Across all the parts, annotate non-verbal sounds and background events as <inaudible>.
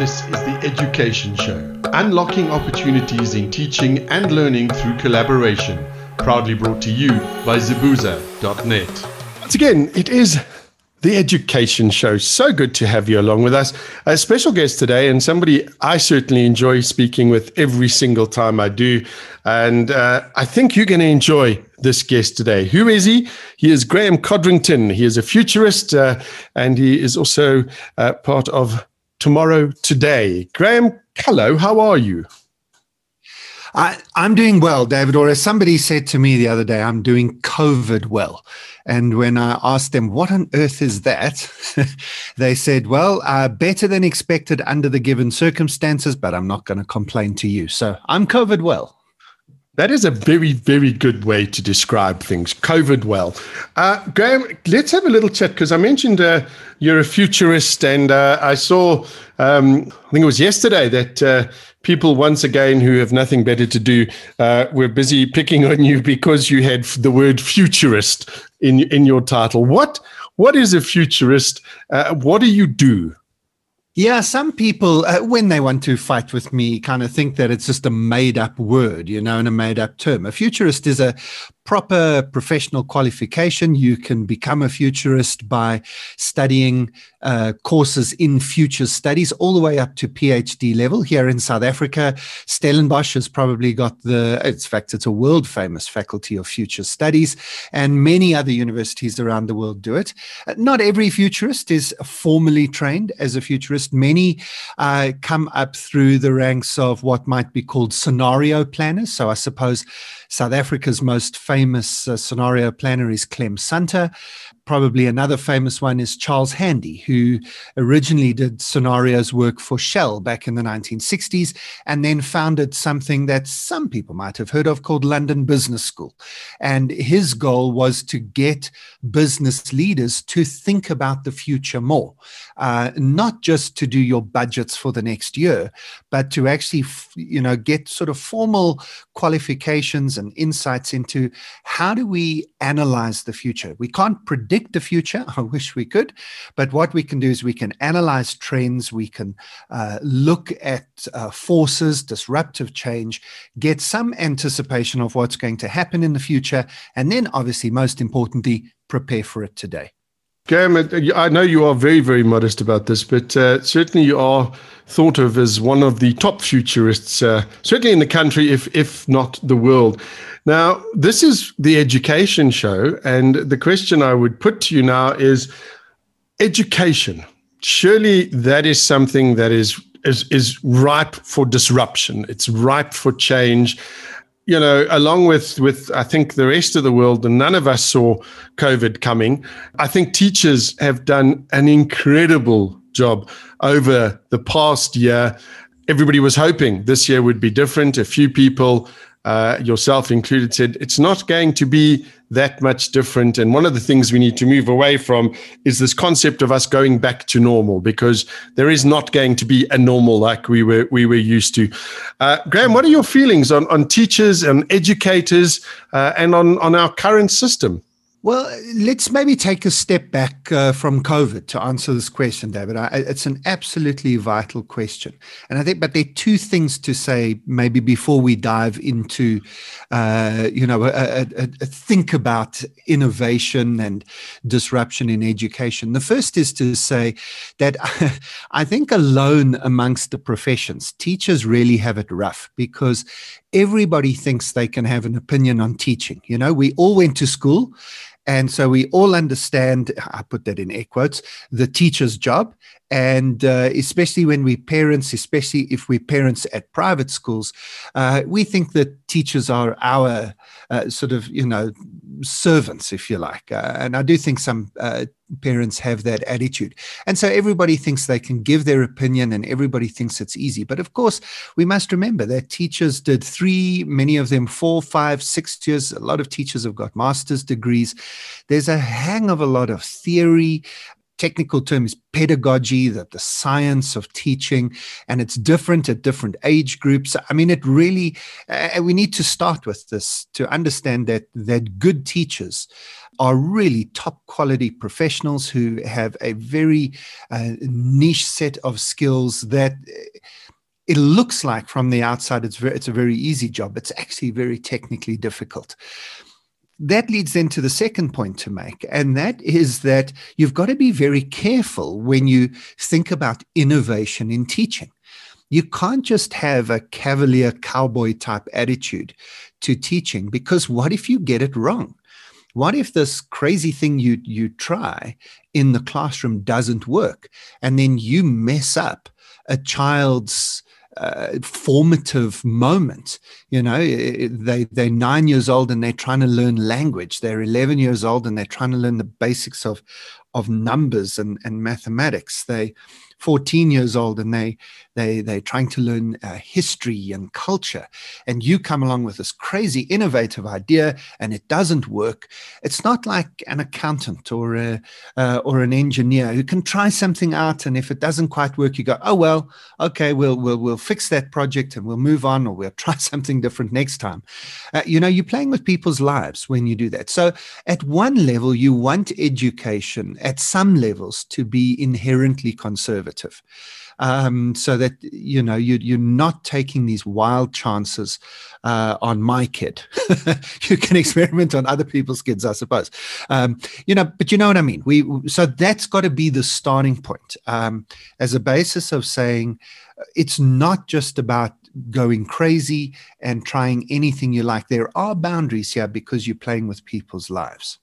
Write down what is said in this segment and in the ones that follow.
This is the Education Show, unlocking opportunities in teaching and learning through collaboration. Proudly brought to you by Zibuza.net. Once again, it is the Education Show. So good to have you along with us. A special guest today, and somebody I certainly enjoy speaking with every single time I do. And uh, I think you're going to enjoy this guest today. Who is he? He is Graeme Codrington. He is a futurist, uh, and he is also uh, part of Tomorrow Today. Graeme, hello, how are you? I, am doing well, David. Or as somebody said to me the other day, I'm doing COVID well. And when I asked them, what on earth is that? <laughs> they said, well, uh, better than expected under the given circumstances, but I'm not going to complain to you. So I'm COVID well. That is a very, very good way to describe things. COVID well. Uh, Graeme, let's have a little chat because I mentioned uh, you're a futurist, and uh, I saw, um, I think it was yesterday, that uh, people once again who have nothing better to do uh, were busy picking on you because you had the word futurist in in your title. What what is a futurist? Uh, what do you do? Yeah, some people, uh, when they want to fight with me, kind of think that it's just a made up word, you know, and a made up term. A futurist is a proper professional qualification. You can become a futurist by studying uh, courses in future studies all the way up to PhD level. Here in South Africa, Stellenbosch has probably got the, in fact, it's a world famous faculty of future studies, and many other universities around the world do it. Uh, not every futurist is formally trained as a futurist. Many uh, come up through the ranks of what might be called scenario planners. So I suppose South Africa's most famous uh, scenario planner is Clem Sunter. Probably another famous one is Charles Handy, who originally did scenarios work for Shell back in the 1960s and then founded something that some people might have heard of called London Business School. And his goal was to get business leaders to think about the future more, uh, not just to do your budgets for the next year, but to actually, you know, get sort of formal qualifications and insights into how do we analyze the future. We can't predict the future. <laughs> I wish we could. But what we can do is we can analyze trends, we can uh, look at uh, forces, disruptive change, get some anticipation of what's going to happen in the future, and then, obviously, most importantly, prepare for it today. Graeme, I know you are very, very modest about this, but uh, certainly you are thought of as one of the top futurists, uh, certainly in the country, if if not the world. Now, this is the education show, and the question I would put to you now is education. Surely that is something that is is, is ripe for disruption. It's ripe for change. You know, along with with I think the rest of the world, and none of us saw COVID coming. I think teachers have done an incredible job over the past year. Everybody was hoping this year would be different. A few people uh, yourself included, said it's not going to be that much different. And one of the things we need to move away from is this concept of us going back to normal, because there is not going to be a normal like we were we were used to. Uh, Graeme, what are your feelings on on teachers and educators uh, and on on our current system? Well, let's maybe take a step back uh, from COVID to answer this question, David. I, it's an absolutely vital question, and I think, but there are two things to say maybe before we dive into, uh, you know, a, a, a think about innovation and disruption in education. The first is to say that <laughs> I think alone amongst the professions, teachers really have it rough because everybody thinks they can have an opinion on teaching. You know, we all went to school and so we all understand, I put that in air quotes, the teacher's job. And uh, especially when we parents, especially if we parents at private schools, uh, we think that teachers are our uh, sort of, you know, servants, if you like. Uh, and I do think some uh, parents have that attitude. And so everybody thinks they can give their opinion and everybody thinks it's easy. But of course, we must remember that teachers did three, many of them four, five, six years. A lot of teachers have got master's degrees. There's a hang of a lot of theory technical term is pedagogy, that the science of teaching, and it's different at different age groups. I mean, it really, uh, we need to start with this to understand that that good teachers are really top quality professionals who have a very uh, niche set of skills that it looks like from the outside it's very, it's a very easy job. It's actually very technically difficult. That leads then to the second point to make, and that is that you've got to be very careful when you think about innovation in teaching. You can't just have a cavalier cowboy type attitude to teaching because what if you get it wrong? What if this crazy thing you you try in the classroom doesn't work and then you mess up a child's uh, formative moment. You know, they they're nine years old and they're trying to learn language. They're eleven years old and they're trying to learn the basics of of numbers and and mathematics. They 14 years old and they they they're trying to learn uh, history and culture. And you come along with this crazy innovative idea and it doesn't work. It's not like an accountant or a uh, or an engineer who can try something out and if it doesn't quite work you go oh well okay we'll we'll we'll fix that project and we'll move on or we'll <laughs> try something different next time. Uh, you know you're playing with people's lives when you do that. So at one level you want education at some levels to be inherently conservative conservative. Um, so that you know you, you're not taking these wild chances uh, on my kid. <laughs> you can experiment on other people's kids, I suppose. Um, you know, but you know what I mean. We so that's got to be the starting point um, as a basis of saying uh, it's not just about going crazy and trying anything you like. There are boundaries here because you're playing with people's lives.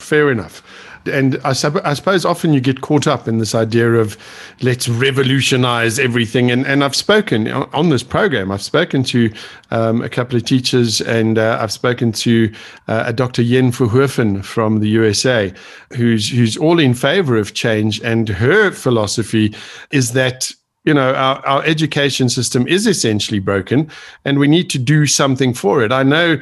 Fair enough. And I, sub- I, suppose often you get caught up in this idea of let's revolutionize everything. And, and I've spoken on this program, I've spoken to um, a couple of teachers and uh, I've spoken to uh, a Dr. Yen Verhoeven from the USA, who's, who's all in favor of change. And her philosophy is that you know our, our education system is essentially broken and we need to do something for it i know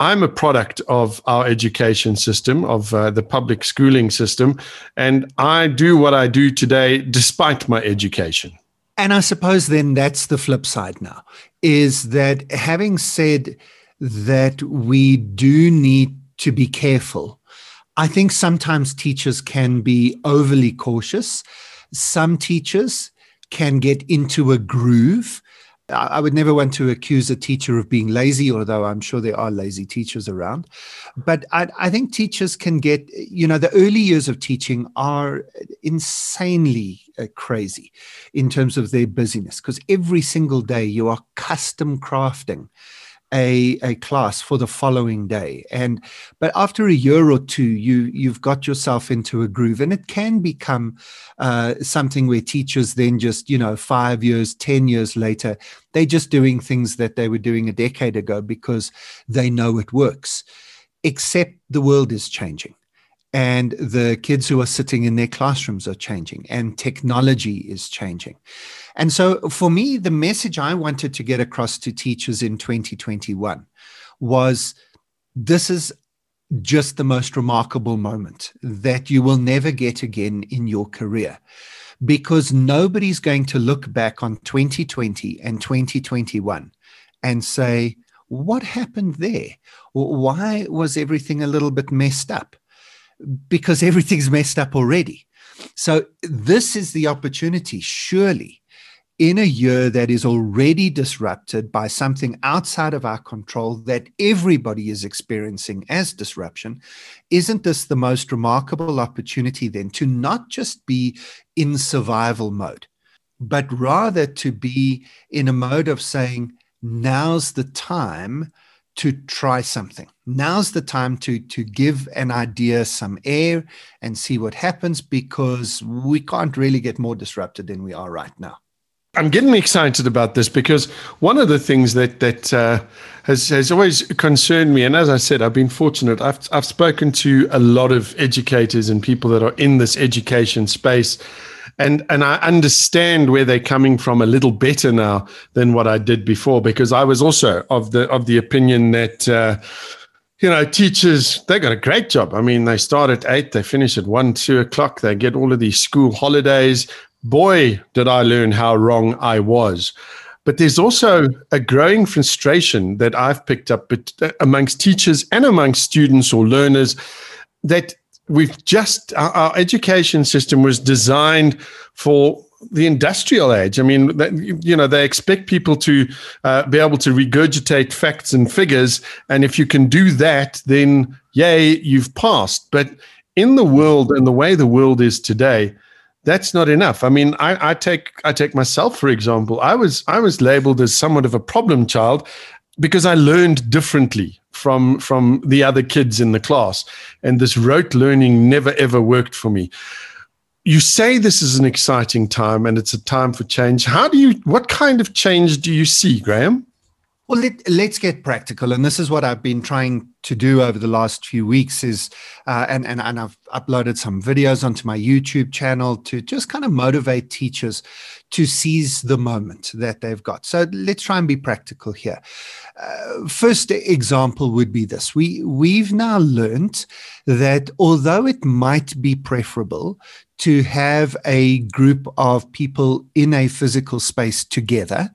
I'm a product of our education system, of uh, the public schooling system, and I do what I do today despite my education. And I suppose then that's the flip side now is that having said that we do need to be careful, I think sometimes teachers can be overly cautious. Some teachers can get into a groove I would never want to accuse a teacher of being lazy, although I'm sure there are lazy teachers around. But I, I, think teachers can get, you know, the early years of teaching are insanely uh, crazy in terms of their busyness because every single day you are custom crafting a, a class for the following day. And but after a year or two you you've got yourself into a groove. And it can become uh, something where teachers then just you know five years ten years later they're just doing things that they were doing a decade ago because they know it works. Except the world is changing and the kids who are sitting in their classrooms are changing and technology is changing. And so for me the message i wanted to get across to teachers in 2021 was this is just the most remarkable moment that you will never get again in your career because nobody's going to look back on 2020 and 2021 and say what happened there? Why was everything a little bit messed up because everything's messed up already. So, this is the opportunity, surely, in a year that is already disrupted by something outside of our control that everybody is experiencing as disruption. Isn't this the most remarkable opportunity then to not just be in survival mode, but rather to be in a mode of saying, now's the time to try something. Now's the time to to give an idea some air and see what happens because we can't really get more disrupted than we are right now. I'm getting excited about this because one of the things that that uh, has has always concerned me, and as I said, I've been fortunate. I've I've spoken to a lot of educators and people that are in this education space and and I understand where they're coming from a little better now than what I did before because I was also of the of the opinion that uh, you know, teachers, they got a great job. I mean, they start at eight, they finish at one, two o'clock, they get all of these school holidays. Boy, did I learn how wrong I was. But there's also a growing frustration that I've picked up amongst teachers and amongst students or learners that we've just, our, our education system was designed for the industrial age. I mean, you know, they expect people to uh, be able to regurgitate facts and figures. And if you can do that, then yay, you've passed. But in the world and the way the world is today, that's not enough. I mean, I, I take I take myself for example. I was I was labeled as somewhat of a problem child because I learned differently from from the other kids in the class, and this rote learning never ever worked for me you say this is an exciting time and it's a time for change. How do you, what kind of change do you see, Graeme? Well, let, us get practical, and this is what I've been trying to do over the last few weeks. Is uh, and, and and I've uploaded some videos onto my YouTube channel to just kind of motivate teachers to seize the moment that they've got. So let's try and be practical here. Uh, first example would be this: we we've now learned that although it might be preferable to have a group of people in a physical space together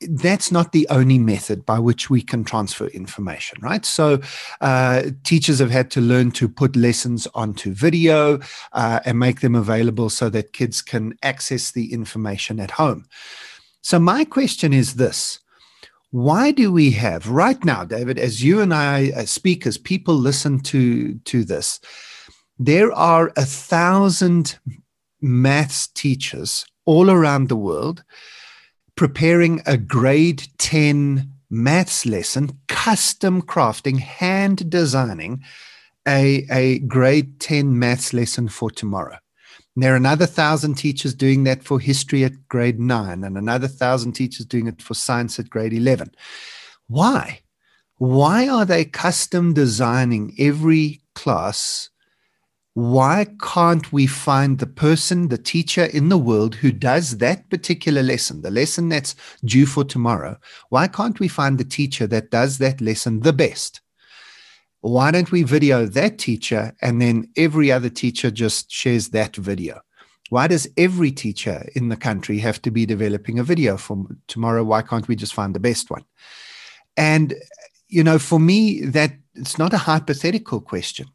that's not the only method by which we can transfer information, right? So, uh, teachers have had to learn to put lessons onto video uh, and make them available so that kids can access the information at home. So, my question is this why do we have right now, David, as you and I speak, as people listen to, to this, there are a thousand maths teachers all around the world preparing a grade 10 maths lesson, custom crafting, hand designing a, a grade 10 maths lesson for tomorrow. And there are another thousand teachers doing that for history at grade nine, and another thousand teachers doing it for science at grade 11. Why? Why are they custom designing every class why can't we find the person, the teacher in the world who does that particular lesson, the lesson that's due for tomorrow? Why can't we find the teacher that does that lesson the best? Why don't we video that teacher and then every other teacher just shares that video? Why does every teacher in the country have to be developing a video for tomorrow? Why can't we just find the best one? And, you know, for me, that it's not a hypothetical question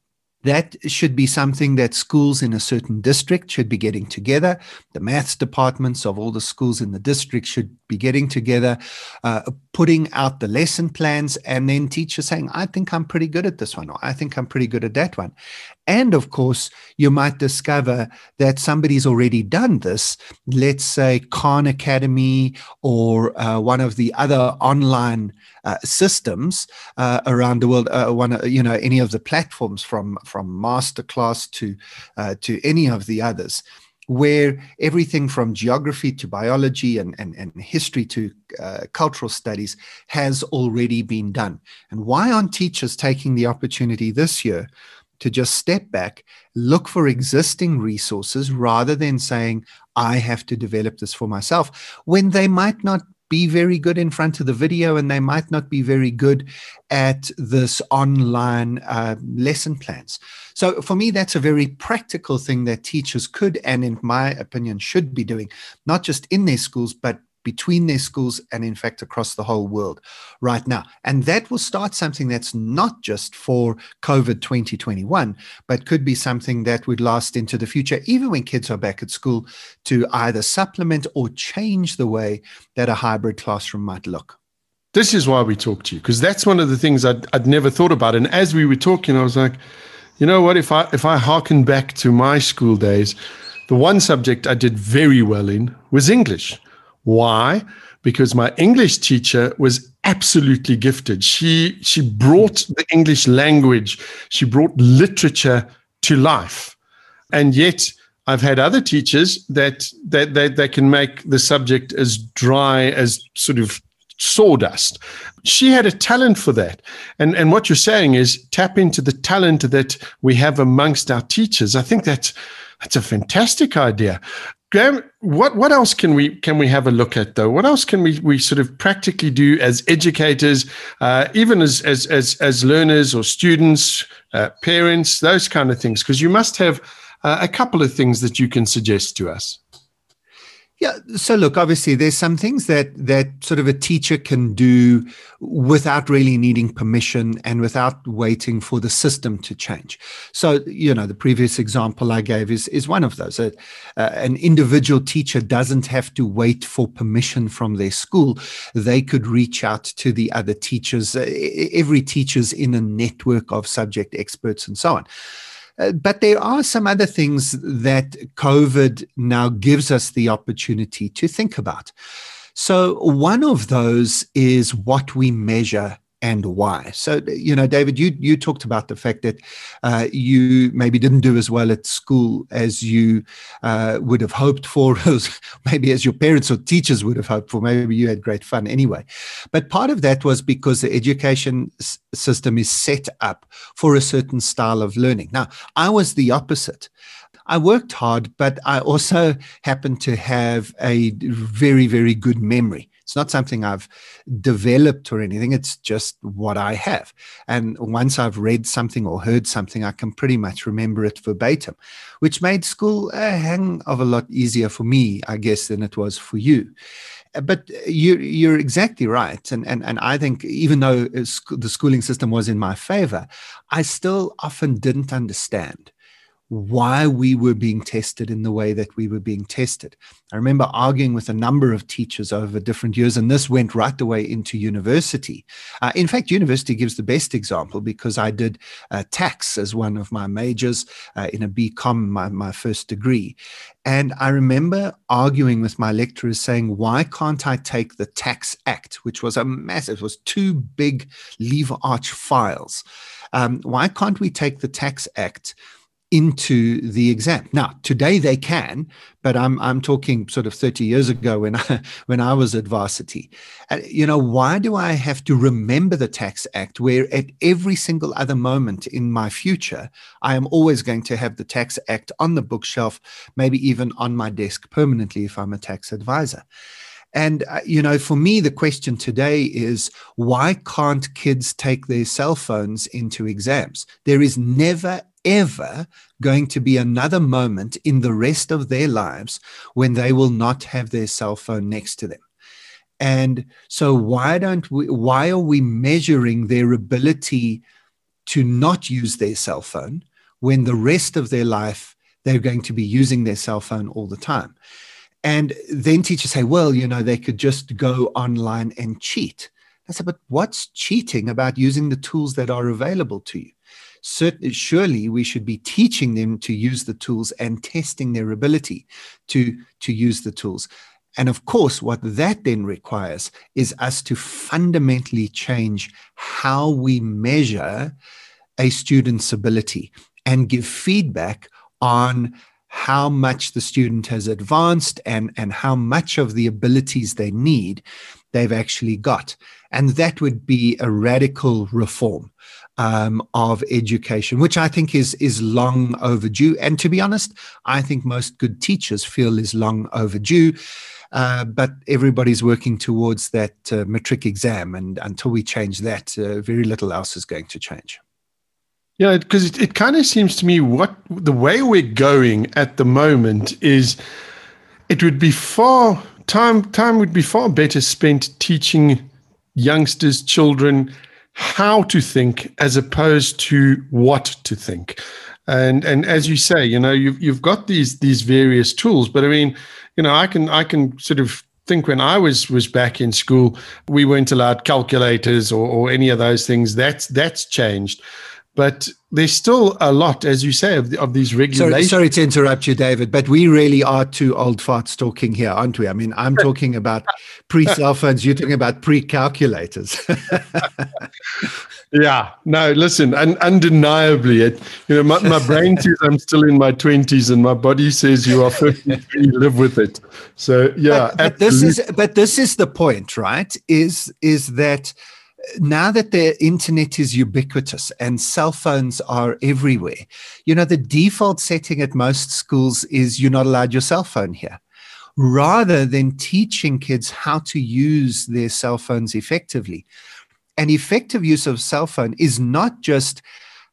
that should be something that schools in a certain district should be getting together. The maths departments of all the schools in the district should be getting together, uh, putting out the lesson plans, and then teachers saying, I think I'm pretty good at this one, or I think I'm pretty good at that one. And of course, you might discover that somebody's already done this. Let's say Khan Academy or uh, one of the other online uh, systems uh, around the world. Uh, one, you know, any of the platforms from from masterclass to uh, to any of the others where everything from geography to biology and, and, and history to uh, cultural studies has already been done. And why aren't teachers taking the opportunity this year to just step back, look for existing resources rather than saying, I have to develop this for myself, when they might not be very good in front of the video and they might not be very good at this online uh, lesson plans. So, for me, that's a very practical thing that teachers could, and in my opinion, should be doing, not just in their schools, but between their schools and, in fact, across the whole world right now. And that will start something that's not just for COVID 2021, but could be something that would last into the future, even when kids are back at school, to either supplement or change the way that a hybrid classroom might look. This is why we talk to you, because that's one of the things I'd, I'd never thought about. And as we were talking, I was like, you know what? If I if I harken back to my school days, the one subject I did very well in was English. Why? Because my English teacher was absolutely gifted. She she brought the English language, she brought literature to life. And yet I've had other teachers that that that they can make the subject as dry as sort of sawdust. She had a talent for that. And and what you're saying is tap into the talent that we have amongst our teachers. I think that's that's a fantastic idea Graeme, what, what else can we can we have a look at though? What else can we, we sort of practically do as educators, uh, even as, as as as learners or students, uh, parents, those kind of things? Because you must have uh, a couple of things that you can suggest to us. Yeah. So look, obviously there's some things that that sort of a teacher can do without really needing permission and without waiting for the system to change. So, you know, the previous example I gave is is one of those. Uh, uh, an individual teacher doesn't have to wait for permission from their school. They could reach out to the other teachers. Every teacher's in a network of subject experts and so on. Uh, but there are some other things that COVID now gives us the opportunity to think about. So, one of those is what we measure and why. So, you know, David, you you talked about the fact that uh, you maybe didn't do as well at school as you uh, would have hoped for, <laughs> maybe as your parents or teachers would have hoped for. Maybe you had great fun anyway. But part of that was because the education s- system is set up for a certain style of learning. Now, I was the opposite. I worked hard, but I also happened to have a very, very good memory. It's not something I've developed or anything. It's just what I have. And once I've read something or heard something, I can pretty much remember it verbatim, which made school a hang of a lot easier for me, I guess, than it was for you but you, you're exactly right. And, and, and I think even though eh, the schooling system was in my favor, I still often didn't understand why we were being tested in the way that we were being tested. I remember arguing with a number of teachers over different years, and this went right the way into university. Uh, in fact, university gives the best example because I did uh, tax as one of my majors uh, in a BCom, my, my first degree. And I remember arguing with my lecturers saying, why can't I take the Tax Act, which was a massive, it was two big lever arch files. Um, why can't we take the Tax Act? Into the exam. Now, today they can, but I'm I'm talking sort of 30 years ago when <laughs> I when I was at varsity. And you know, why do I have to remember the Tax Act where at every single other moment in my future I am always going to have the Tax Act on the bookshelf, maybe even on my desk permanently if I'm a tax advisor. And, uh, you know, for me, the question today is why can't kids take their cell phones into exams? There is never, ever going to be another moment in the rest of their lives when they will not have their cell phone next to them. And so why don't we why are we measuring their ability to not use their cell phone when the rest of their life they're going to be using their cell phone all the time? And then teachers say, well, you know, they could just go online and cheat. I said, but what's cheating about using the tools that are available to you? Certainly, surely we should be teaching them to use the tools and testing their ability to, to use the tools. And of course, what that then requires is us to fundamentally change how we measure a student's ability and give feedback on how much the student has advanced and, and how much of the abilities they need they've actually got. And that would be a radical reform um, of education, which I think is is long overdue. And to be honest, I think most good teachers feel is long overdue. Uh, but everybody's working towards that uh, matric exam, and until we change that, uh, very little else is going to change. Yeah, because it, it kind of seems to me what the way we're going at the moment is it would be far time time would be far better spent teaching youngsters, children how to think as opposed to what to think. And and as you say, you know, you've you've got these these various tools, but I mean, you know, I can I can sort of think when I was was back in school, we weren't allowed calculators or, or any of those things. That's that's changed. But there's still a lot, as you say, of, of these regulations. Sorry, sorry, to interrupt you, David, but we really are two old farts talking here, aren't we? I mean, I'm talking about pre cell <laughs> phones, you're talking about pre calculators. <laughs> yeah, no, listen, un- undeniably, it, you know, my, my brain says I'm still in my 20s and my body says you are 53, live with it. So, yeah. But, but this is, but this is the point, right? Is, is that now that the internet is ubiquitous and cell phones are everywhere, you know, the default setting at most schools is you're not allowed your cell phone here. Rather than teaching kids how to use their cell phones effectively. An effective use of cell phone is not just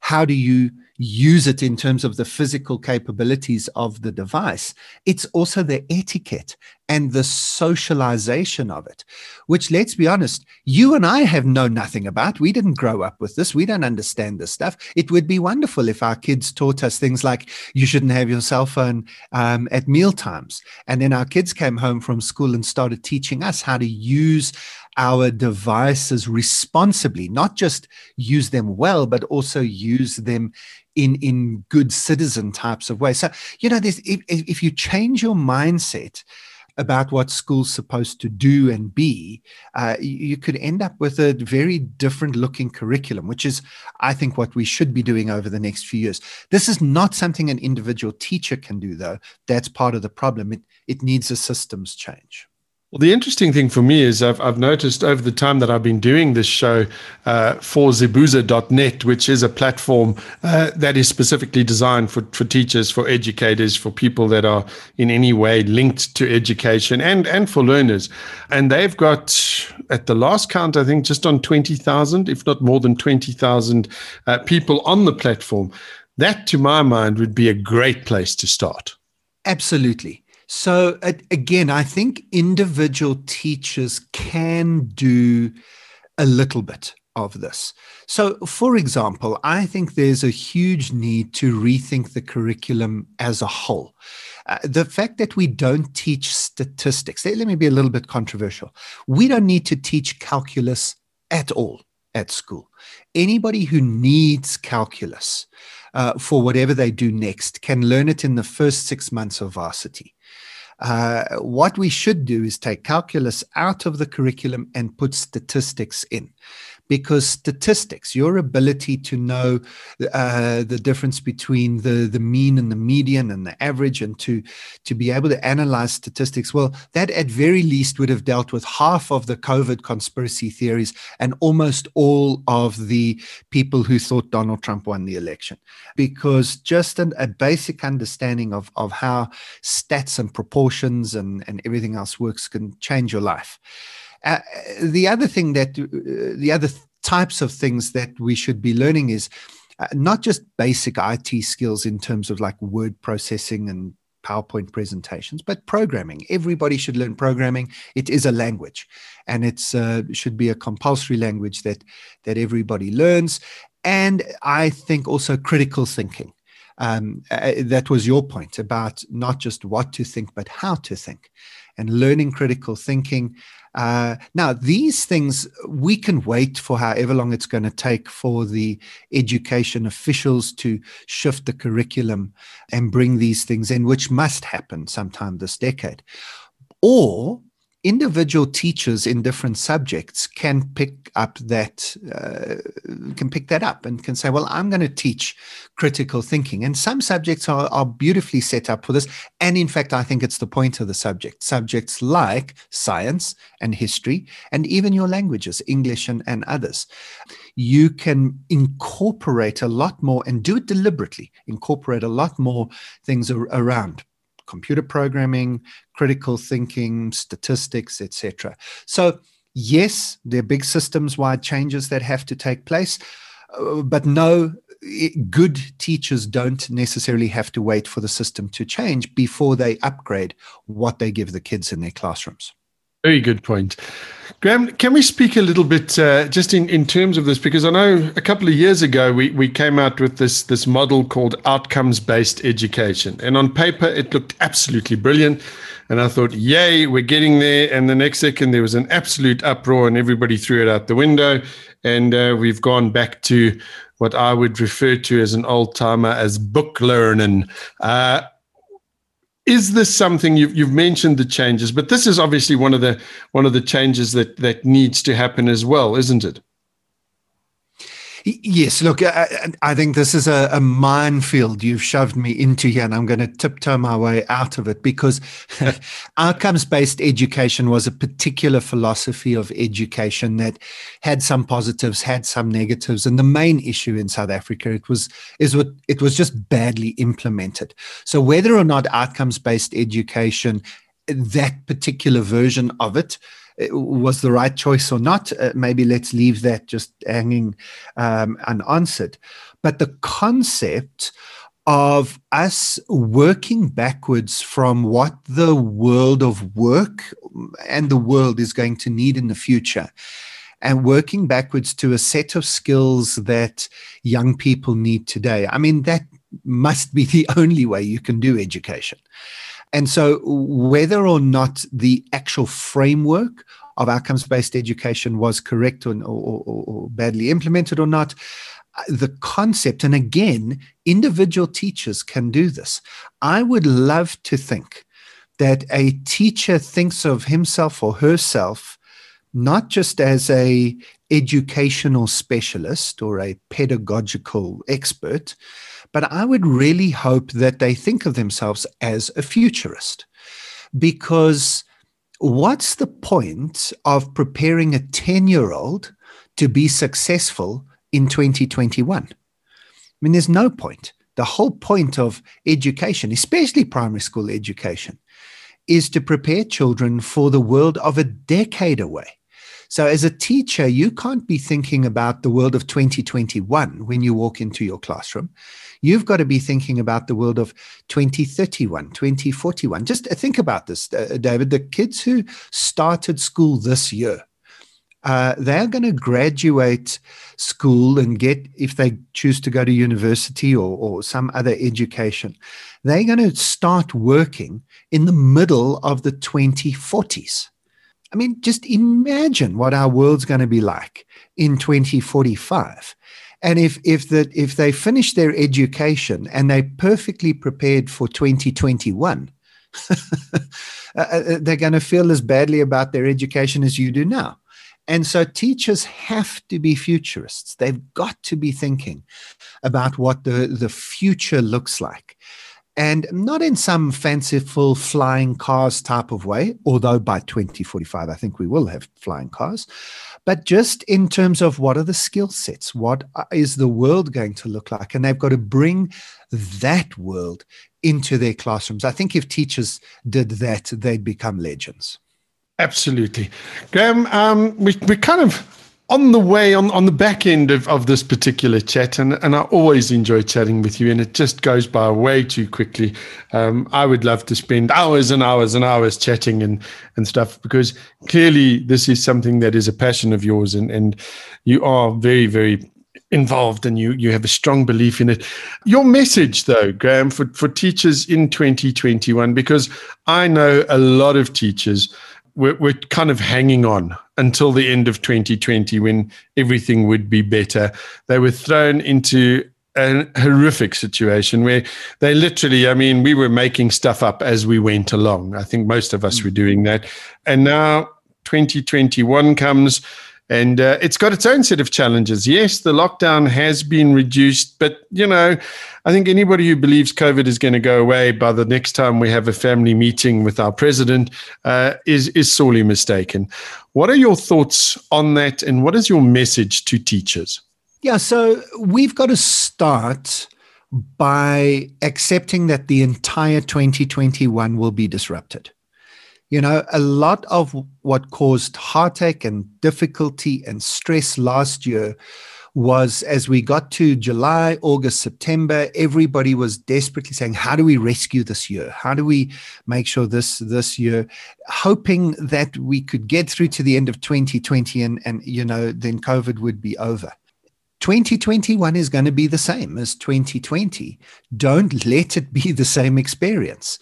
how do you use it in terms of the physical capabilities of the device. It's also the etiquette and the socialization of it, which, let's be honest, you and I have known nothing about. We didn't grow up with this. We don't understand this stuff. It would be wonderful if our kids taught us things like you shouldn't have your cell phone um, at meal times. And then our kids came home from school and started teaching us how to use our devices responsibly, not just use them well, but also use them in in good citizen types of ways. So you know, if, if you change your mindset about what school's supposed to do and be, uh, you could end up with a very different looking curriculum, which is, I think, what we should be doing over the next few years. This is not something an individual teacher can do, though. That's part of the problem. It, it needs a systems change. Well, the interesting thing for me is I've, I've noticed over the time that I've been doing this show uh, for Zibuza.net, which is a platform uh, that is specifically designed for, for teachers, for educators, for people that are in any way linked to education and, and for learners. And they've got, at the last count, I think just on 20,000, if not more than 20,000 uh, people on the platform. That, to my mind, would be a great place to start. Absolutely. So, again, I think individual teachers can do a little bit of this. So, for example, I think there's a huge need to rethink the curriculum as a whole. Uh, the fact that we don't teach statistics, let me be a little bit controversial. We don't need to teach calculus at all at school. Anybody who needs calculus uh, for whatever they do next can learn it in the first six months of varsity. Uh, what we should do is take calculus out of the curriculum and put statistics in because statistics, your ability to know uh, the difference between the, the mean and the median and the average and to, to be able to analyze statistics, well, that at very least would have dealt with half of the COVID conspiracy theories and almost all of the people who thought Donald Trump won the election. Because just an, a basic understanding of, of how stats and proportions and, and everything else works can change your life. Uh, the other thing that uh, the other types of things that we should be learning is uh, not just basic IT skills in terms of like word processing and PowerPoint presentations, but programming. Everybody should learn programming. It is a language, and it uh, should be a compulsory language that that everybody learns. And I think also critical thinking. Um, uh, that was your point about not just what to think, but how to think, and learning critical thinking. Uh, now, these things, we can wait for however long it's going to take for the education officials to shift the curriculum and bring these things in, which must happen sometime this decade. Or individual teachers in different subjects can pick up that uh, can pick that up and can say well i'm going to teach critical thinking. And some subjects are, are beautifully set up for this. And in fact i think it's the point of the subject. Subjects like science and history and even your languages english and, and others. You can incorporate a lot more and do it deliberately incorporate a lot more things ar- around computer programming, critical thinking, statistics, etc. So, yes, there are big systems wide changes that have to take place, uh, but no, good teachers don't necessarily have to wait for the system to change before they upgrade what they give the kids in their classrooms. Very good point. Graeme, can we speak a little bit uh, just in, in terms of this? Because I know a couple of years ago we, we came out with this, this model called outcomes based education. And on paper, it looked absolutely brilliant. And I thought, yay, we're getting there. And the next second, there was an absolute uproar and everybody threw it out the window. And uh, we've gone back to what I would refer to as an old timer as book learning. Uh, is this something you've, you've mentioned the changes but this is obviously one of the one of the changes that that needs to happen as well isn't it Yes, look, I, I, think this is a, a, minefield you've shoved me into here, and I'm going to tiptoe my way out of it because <laughs> outcomes based education was a particular philosophy of education that had some positives, had some negatives, and the main issue in South Africa it was is what it was just badly implemented. So whether or not outcomes based education, that particular version of it, was the right choice or not. Uh, maybe let's leave that just hanging um, unanswered. But the concept of us working backwards from what the world of work and the world is going to need in the future and working backwards to a set of skills that young people need today. I mean, that must be <laughs> the only way you can do education. And so, whether or not the actual framework of outcomes based education was correct or, or, or, badly implemented or not, uh, the concept, and again, individual teachers can do this. I would love to think that a teacher thinks of himself or herself not just as a educational specialist or a pedagogical expert but I would really hope that they think of themselves as a futurist. Because what's the point of preparing a 10 year old to be successful in 2021? I mean, there's no point. The whole point of education, especially primary school education, is to prepare children for the world of a decade away. So, as a teacher, you can't be thinking about the world of 2021 when you walk into your classroom. You've got to be thinking about the world of 2031, 2041. Just think about this, uh, David. The kids who started school this year, uh, they're going to graduate school and get, if they choose to go to university or, or some other education, they're going to start working in the middle of the 2040s. I mean, just imagine what our world's going to be like in 2045. And if if that if they finish their education and they're perfectly prepared for 2021, <laughs> uh, uh, they're going to feel as badly about their education as you do now. And so teachers have to be futurists. They've got to be thinking about what the, the future looks like and not in some fanciful flying cars type of way, although by 2045, I think we will have flying cars, but just in terms of what are the skill sets? What is the world going to look like? And they've got to bring that world into their classrooms. I think if teachers did that, they'd become legends. Absolutely. Graeme, um, we, we kind of on the way on, on the back end of, of this particular chat and, and i always enjoy chatting with you and it just goes by way too quickly. Um, i would love to spend hours and hours and hours chatting and, and stuff because clearly this is something that is a passion of yours and, and you are very very involved and you you have a strong belief in it. Your message though graeme for, for teachers in 2021 because i know a lot of teachers we're, we're kind of hanging on until the end of 2020 when everything would be better. They were thrown into a horrific situation where they literally, I mean, we were making stuff up as we went along. I think most of us were mm. doing that. And now 2021 comes and uh, it's got its own set of challenges. Yes, the lockdown has been reduced, but you know, I think anybody who believes COVID is going to go away by the next time we have a family meeting with our president uh, is is sorely mistaken. What are your thoughts on that, and what is your message to teachers? Yeah, so we've got to start by accepting that the entire 2021 will be disrupted. You know, a lot of what caused heartache and difficulty and stress last year was as we got to July, August, September, everybody was desperately saying, "How do we rescue this year? How do we make sure this this year?" Hoping that we could get through to the end of 2020 and and you know then COVID would be over. 2021 is going to be the same as 2020. Don't let it be the same experience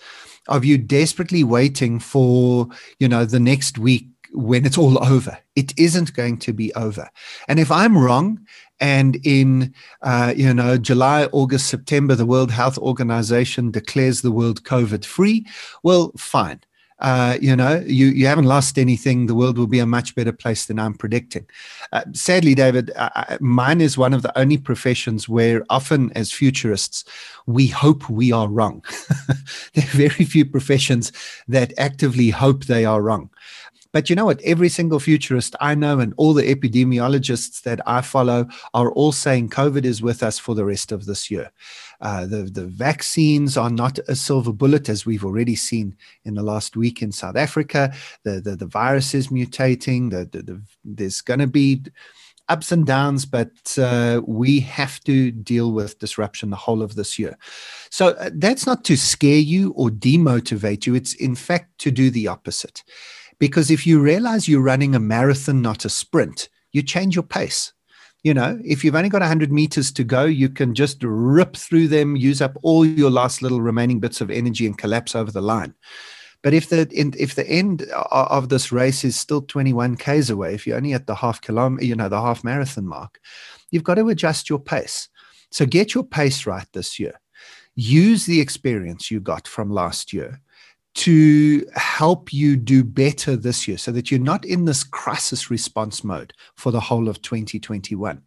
of you desperately waiting for, you know, the next week when it's all <laughs> over. It isn't going to be over. And if I'm wrong, and in uh, you know July, August, September, the World Health Organization declares the world COVID free, well, fine. Uh, you know, you, you haven't lost anything. The world will be a much better place than I'm predicting. Uh, sadly, David, uh, mine is one of the only professions where often as futurists, we hope we are wrong. <laughs> there are very few professions that actively hope they are wrong. But you know what? Every single futurist I know and all the epidemiologists that I follow are all saying COVID is with us for the rest of this year. Uh, the, the vaccines are not a silver bullet, as we've already seen in the last week in South Africa. The, the, the virus is mutating. The, the, the there's going to be ups and downs, but uh, we have to deal with disruption the whole of this year. So uh, that's not to scare you or demotivate you. It's in fact to do the opposite. Because if you realize you're running a marathon, not a sprint, you change your pace you know, if you've only got 100 meters to go, you can just rip through them, use up all your last little remaining bits of energy and collapse over the line. But if the if the end of this race is still 21 k's away, if you're only at the half kilometer, you know, the half marathon mark, you've got to adjust your pace. So get your pace right this year. Use the experience you got from last year to help you do better this year so that you're not in this crisis response mode for the whole of 2021.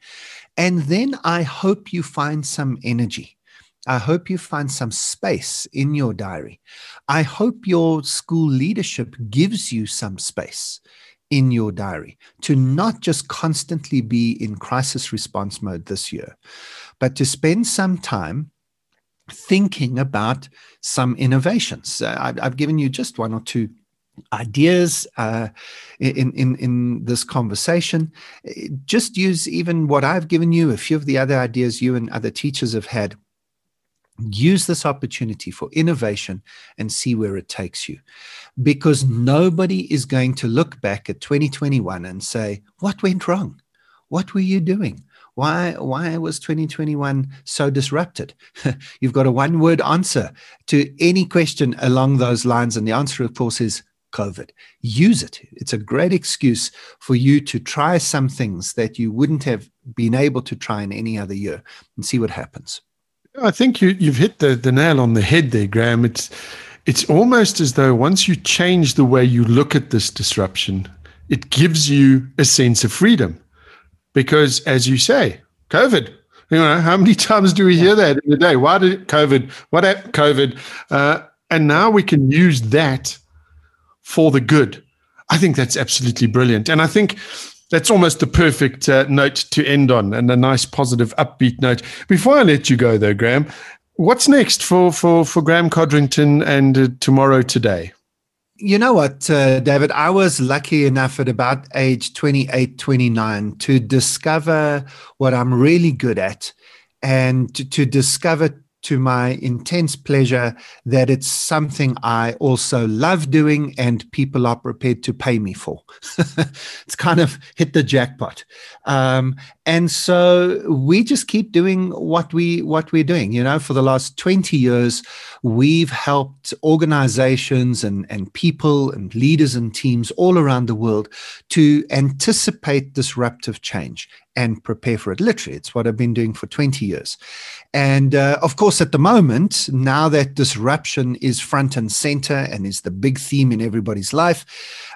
And then I hope you find some energy. I hope you find some space in your diary. I hope your school leadership gives you some space in your diary to not just constantly be in crisis response mode this year, but to spend some time thinking about some innovations. Uh, I've, I've, given you just one or two ideas uh, in, in, in this conversation. Just use even what I've given you, a few of the other ideas you and other teachers have had. Use this opportunity for innovation and see where it takes you. Because nobody is going to look back at 2021 and say, What went wrong? What were you doing? Why, why was 2021 so disrupted? <laughs> You've got a one word answer to any question along those lines. And the answer, of course, is COVID. Use it. It's a great excuse for you to try some things that you wouldn't have been able to try in any other year and see what happens. I think you, you've hit the, the nail on the head there, Graeme. It's, it's almost as though once you change the way you look at this disruption, it gives you a sense of freedom because, as you say, COVID. You know, how many <laughs> times do we hear that in a day? Why did COVID? What happened? COVID? Uh, and now we can use that for the good. I think that's absolutely brilliant. And I think that's almost the perfect uh, note to end on and a nice, positive, upbeat note. Before I let you go, though, Graeme, what's next for, for, for Graeme Codrington and uh, tomorrow today? You know what, uh, David? I was lucky enough at about age 28, 29 to discover what I'm really good at and to, to discover to my intense pleasure that it's something I also love doing and people are prepared to pay me for. <laughs> it's kind of hit the jackpot. Um, and so we just keep doing what we what we're doing. You know, for the last 20 years, we've helped organizations and, and people and leaders and teams all around the world to anticipate disruptive change and prepare for it. Literally, it's what I've been doing for 20 years. And uh, of course, at the moment, now that disruption is front and center and is the big theme in everybody's life,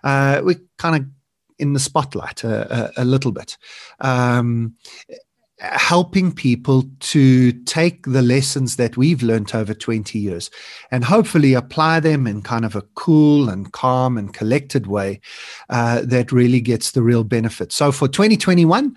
uh, we're kind of in the spotlight a, a, a little bit. Um, helping people to take the lessons that we've learned over 20 years and hopefully apply them in kind of a cool and calm and collected way uh, that really gets the real benefit. So for 2021,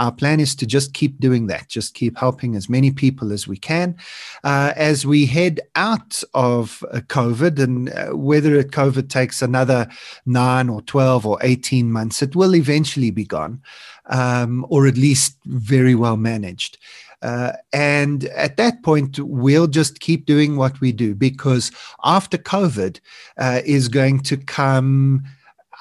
our plan is to just keep doing that, just keep helping as many people as we can uh, as we head out of uh, COVID. And uh, whether COVID takes another nine or 12 or 18 months, it will eventually be gone um, or at least very well managed. Uh, and at that point, we'll just keep doing what we do because after COVID uh, is going to come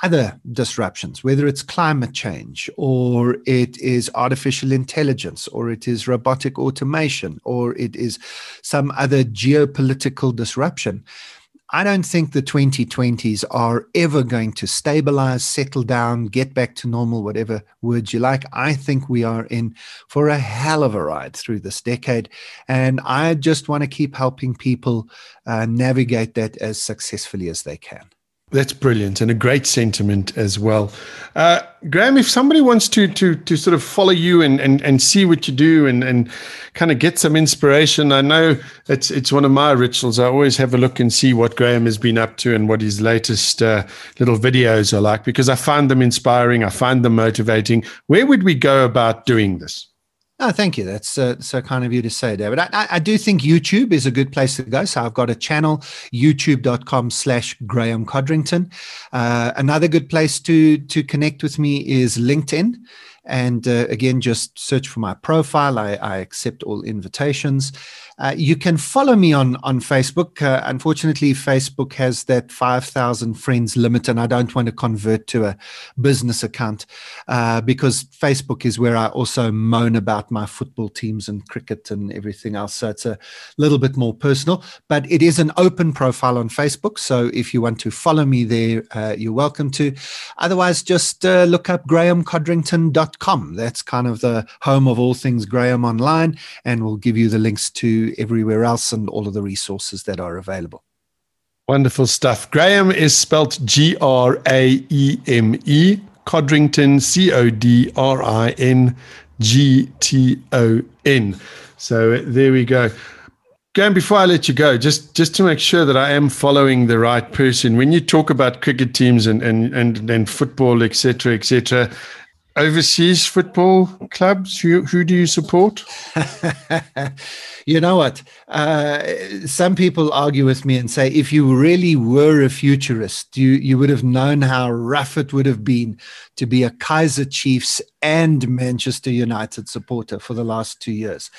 other disruptions, whether it's climate change or it is artificial intelligence or it is robotic automation or it is some other geopolitical disruption. I don't think the 2020s are ever going to stabilize, settle down, get back to normal, whatever words you like. I think we are in for a hell of a ride through this decade. And I just want to keep helping people uh, navigate that as successfully as they can. That's brilliant and a great sentiment as well. Uh, Graeme, if somebody wants to to to sort of follow you and and, and see what you do and, and kind of get some inspiration, I know it's it's one of my rituals. I always have a look and see what Graeme has been up to and what his latest uh, little videos are like because I find them inspiring. I find them motivating. Where would we go about doing this? Oh, thank you. That's uh, so kind of you to say, David. I, I, do think YouTube is a good place to go. So I've got a channel, youtube.com slash Graeme Codrington. Uh, another good place to, to connect with me is LinkedIn. And uh, again, just search for my profile. I, I accept all invitations. Uh, you can follow me on on Facebook. Uh, unfortunately, Facebook has that five thousand friends limit, and I don't want to convert to a business account uh, because Facebook is where I also moan about my football teams and cricket and everything else. So it's a little bit more personal, but it is an open profile on Facebook. So if you want to follow me there, uh, you're welcome to. Otherwise, just uh, look up graemecodrington.com. That's kind of the home of all things Graeme online, and we'll give you the links to everywhere else and all of the resources that are available. Wonderful stuff. Graeme is spelt G R A E M E, Codrington, C O D R I N G T O N. So there we go. Graeme, before I let you go, just just to make sure that I am following the right person, when you talk about cricket teams and and and, and football, etc., etc., overseas football clubs, who who do you support? <laughs> you know what? Uh, some people argue with me and say, if you really were a futurist, you, you would have known how rough it would have been to be a Kaiser Chiefs and Manchester United supporter for the last two years.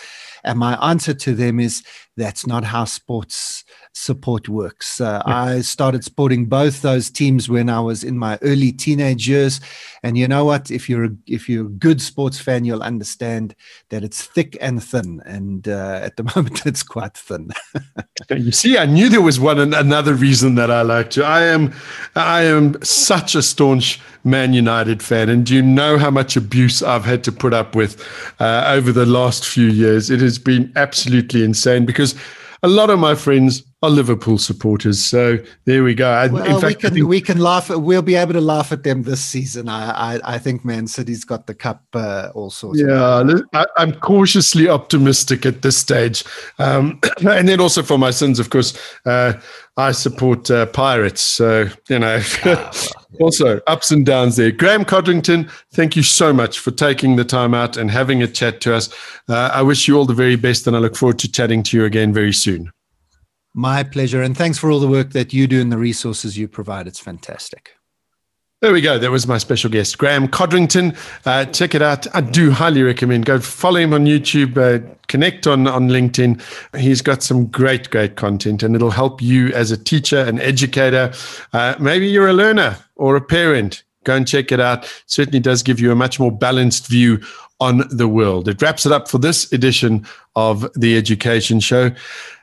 And my answer to them is that's not how sports support works. Uh, yeah. I started supporting both those teams when I was in my early teenage years, and you know what? If you're a, if you're a good sports fan, you'll understand that it's thick and thin, and uh, at the <laughs> moment, it's quite thin. <laughs> you see, I knew there was one another reason that I liked you. I am I am such a staunch Man United fan, and do you know how much abuse I've had to put up with uh, over the last few years? It has been absolutely insane because a lot of my friends are Liverpool supporters. So there we go. Well, in fact, we can think, we can laugh. We'll be able to laugh at them this season. I I, I think Man City's got the cup uh, all sorts. Yeah, I, am cautiously optimistic at this stage, um, <coughs> and then also for my sins, of course. Uh, I support uh, Pirates, so you know. Ah, <laughs> also, ups and downs there. Graeme Codrington, thank you so much for taking the time out and having a chat to us. Uh, I wish you all the very best, and I look forward to chatting to you again very soon. My pleasure. And thanks for all the work that you do and the resources you provide. It's fantastic. There we go. That was my special guest, Graeme Codrington. Uh, check it out. I do highly recommend. Go follow him on YouTube, uh, connect on, on LinkedIn. He's got some great, great content and it'll help you as a teacher, an educator. Uh, maybe you're a learner or a parent. Go and check it out. Certainly does give you a much more balanced view on the world. It wraps it up for this edition of the Education Show.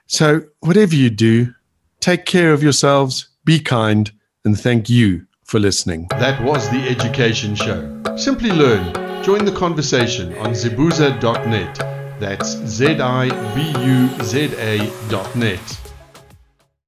So, whatever you do, take care of yourselves, be kind, and thank you for listening. That was the Education Show. Simply learn. Join the conversation on zibuza.net. That's Z I B U Z A.net.